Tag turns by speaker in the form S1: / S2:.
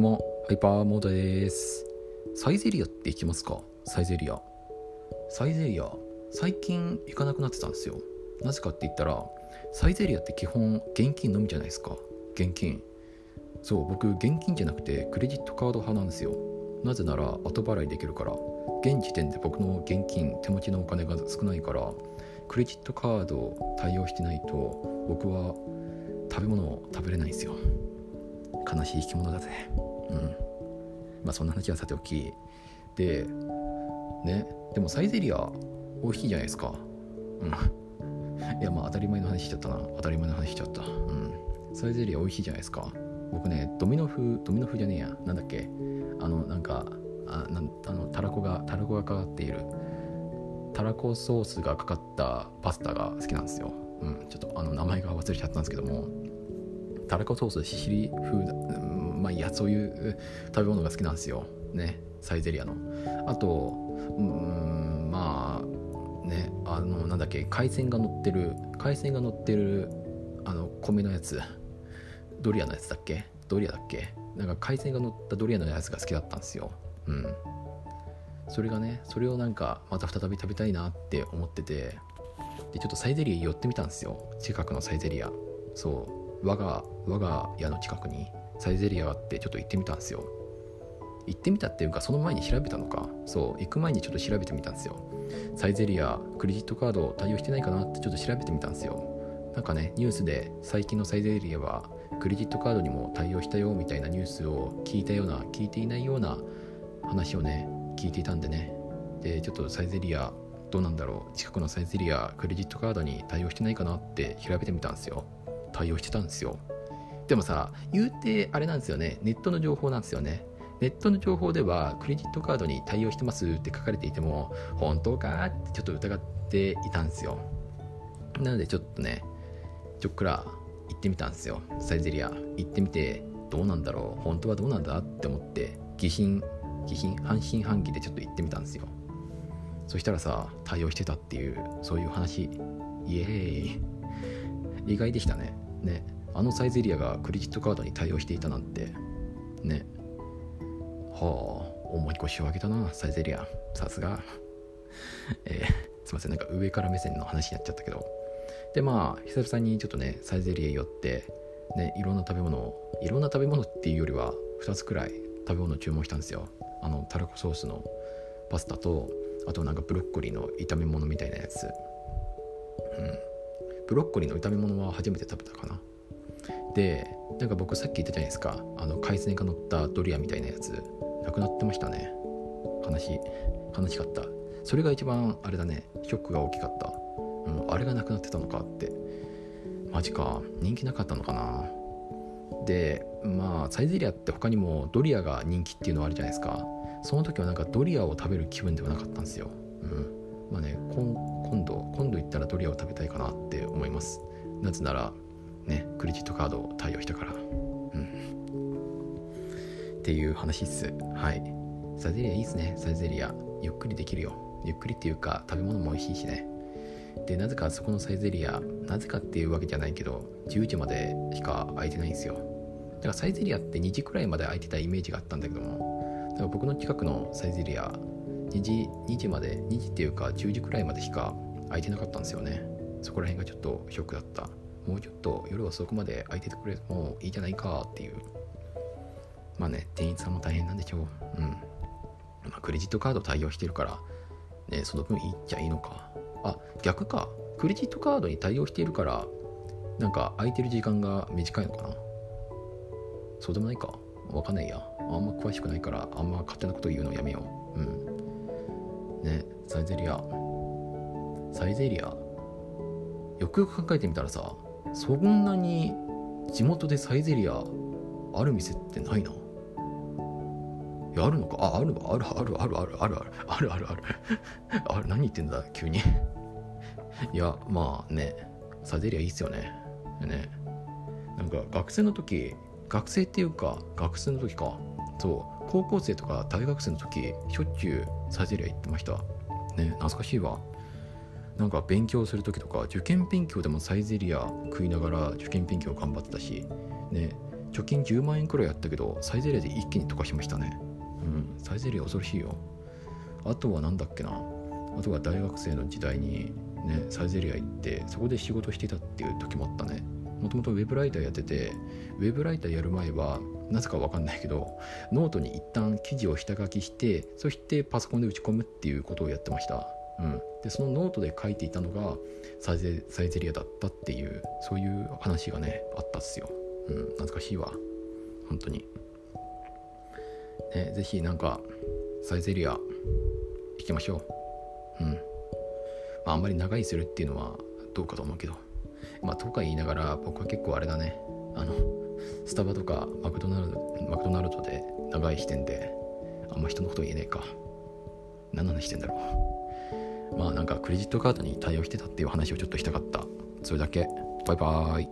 S1: どうも、ハイパーモードです。サイゼリアって行きますか？サイゼリア。サイゼリア、最近行かなくなってたんですよ。なぜかって言ったら、サイゼリアって基本現金のみじゃないですか。現金。そう、僕、現金じゃなくてクレジットカード派なんですよ。なぜなら後払いできるから。現時点で僕の現金、手持ちのお金が少ないから、クレジットカード対応してないと、僕は食べ物を食べれないんですよ。悲しい生き物だぜ。うん。まあそんな話はさておき。でね。でもサイゼリア美味しいじゃないですか。うん。いやまあ当たり前の話しちゃったな。当たり前の話しちゃった。うん。サイゼリア美味しいじゃないですか。僕ねドミノ風ドミノ風じゃねえや。なんだっけ。あのなんかあなあのたらこがたらこがかかっている。たらこソースがかかったパスタが好きなんですよ。うん。ちょっとあの名前が忘れちゃったんですけども。たらこソースシシリ風だ、うん、まあいやそういう食べ物が好きなんですよ。ね。サイゼリアの。あとうんまあね。あのなんだっけ海鮮が乗ってる海鮮が乗ってるあの米のやつ。ドリアのやつだっけ？ドリアだっけ？なんか海鮮が乗ったドリアのやつが好きだったんですよ。うん。それがねそれをなんかまた再び食べたいなって思ってて。でちょっとサイゼリア寄ってみたんですよ。近くのサイゼリア。そう。我が我が家の近くにサイゼリアがあってちょっと行ってみたんですよ。行ってみたっていうかその前に調べたのか。そう行く前にちょっと調べてみたんですよ。サイゼリアクレジットカード対応してないかなってちょっと調べてみたんですよ。なんかねニュースで最近のサイゼリアはクレジットカードにも対応したよみたいなニュースを聞いたような聞いていないような話をね聞いていたんでね。でちょっとサイゼリアどうなんだろう。近くのサイゼリアクレジットカードに対応してないかなって調べてみたんですよ。対応してたんですよ。でもさ言うてあれなんですよね。ネットの情報なんですよね。ネットの情報ではクレジットカードに対応してますって書かれていても本当かってちょっと疑っていたんですよ。なのでちょっとねちょっくら行ってみたんですよ。サイゼリア。行ってみてどうなんだろう。本当はどうなんだって思って疑心疑心半信半疑でちょっと行ってみたんですよ。そしたらさ対応してたっていうそういう話。イエーイ。意外でしたね。ねあのサイゼリアがクレジットカードに対応していたなんてね。はあ重い腰を上げたなサイゼリアさすが。えー、すいません。なんか上から目線の話になっちゃったけど。でまあ久々にちょっとねサイゼリア寄ってねいろんな食べ物をいろんな食べ物っていうよりは2つくらい食べ物を注文したんですよ。あのたらこソースのパスタとあとなんかブロッコリーの炒め物みたいなやつ。うん。ブロッコリーの炒め物は初めて食べたかな。でなんか僕さっき言ったじゃないですか。あの海鮮が乗ったドリアみたいなやつ。なくなってましたね。悲しい。悲しかった。それが一番あれだね。ショックが大きかった、うん、あれがなくなってたのかって。マジか。人気なかったのかな。でまあサイゼリアって他にもドリアが人気っていうのはあるじゃないですか。その時はなんかドリアを食べる気分ではなかったんですよ、うん、まあね今度今度行ったらドリアを食べたいかなって思います。なぜならねクレジットカードを対応したから。うん。っていう話っす。はい。サイゼリアいいっすね。サイゼリア。ゆっくりできるよ。ゆっくりっていうか食べ物も美味しいしね。でなぜかあそこのサイゼリアなぜかっていうわけじゃないけど10時までしか空いてないんですよ。だからサイゼリアって2時くらいまで空いてたイメージがあったんだけどもだから僕の近くのサイゼリア2時 ,2 時まで2時っていうか10時くらいまでしか空いてなかったんですよね。そこら辺がちょっとショックだった。もうちょっと夜遅くまで空いててくれもういいじゃないかっていう。まあね店員さんも大変なんでしょう。うん。まあクレジットカード対応してるからねその分いいっちゃいいのか。あ逆か。クレジットカードに対応しているからなんか空いてる時間が短いのかな。そうでもないか。わかんないや。あんま詳しくないからあんま勝手なこと言うのやめよう。うん。ねサイゼリア。サイゼリア？よくよく考えてみたらさそんなに地元でサイゼリアある店ってないないやあるのか？ああるあるあるあるあるあるあるあるあるある。あ何言ってんだ？急に。いやまあねサイゼリアいいっすよね。ね。なんか学生の時学生っていうか学生の時か。そう。高校生とか大学生の時しょっちゅうサイゼリア行ってました。ね懐かしいわ。なんか勉強する時とか受験勉強でもサイゼリア食いながら受験勉強頑張ってたしね貯金10万円くらいやったけどサイゼリヤで一気に溶かしましたね。うんサイゼリヤ恐ろしいよ。あとは何だっけな。あとは大学生の時代にねサイゼリヤ行ってそこで仕事してたっていう時もあったね。もともとウェブライターやっててウェブライターやる前はなぜか分かんないけどノートに一旦記事を下書きしてそしてパソコンで打ち込むっていうことをやってました。うん、でそのノートで書いていたのがサイゼサイゼリアだったっていうそういう話がねあったっすよ、うん、懐かしいわ。本当に。ね是非なんかサイゼリア行きましょう。うん。まああんまり長居するっていうのはどうかと思うけど。まあとか言いながら僕は結構あれだね。あのスタバとかマクドナルドマクドナルドで長い視点であんま人のこと言えねえか。何の話してんだろう。まあなんかクレジットカードに対応してたっていう話をちょっとしたかった。それだけ。バイバーイ。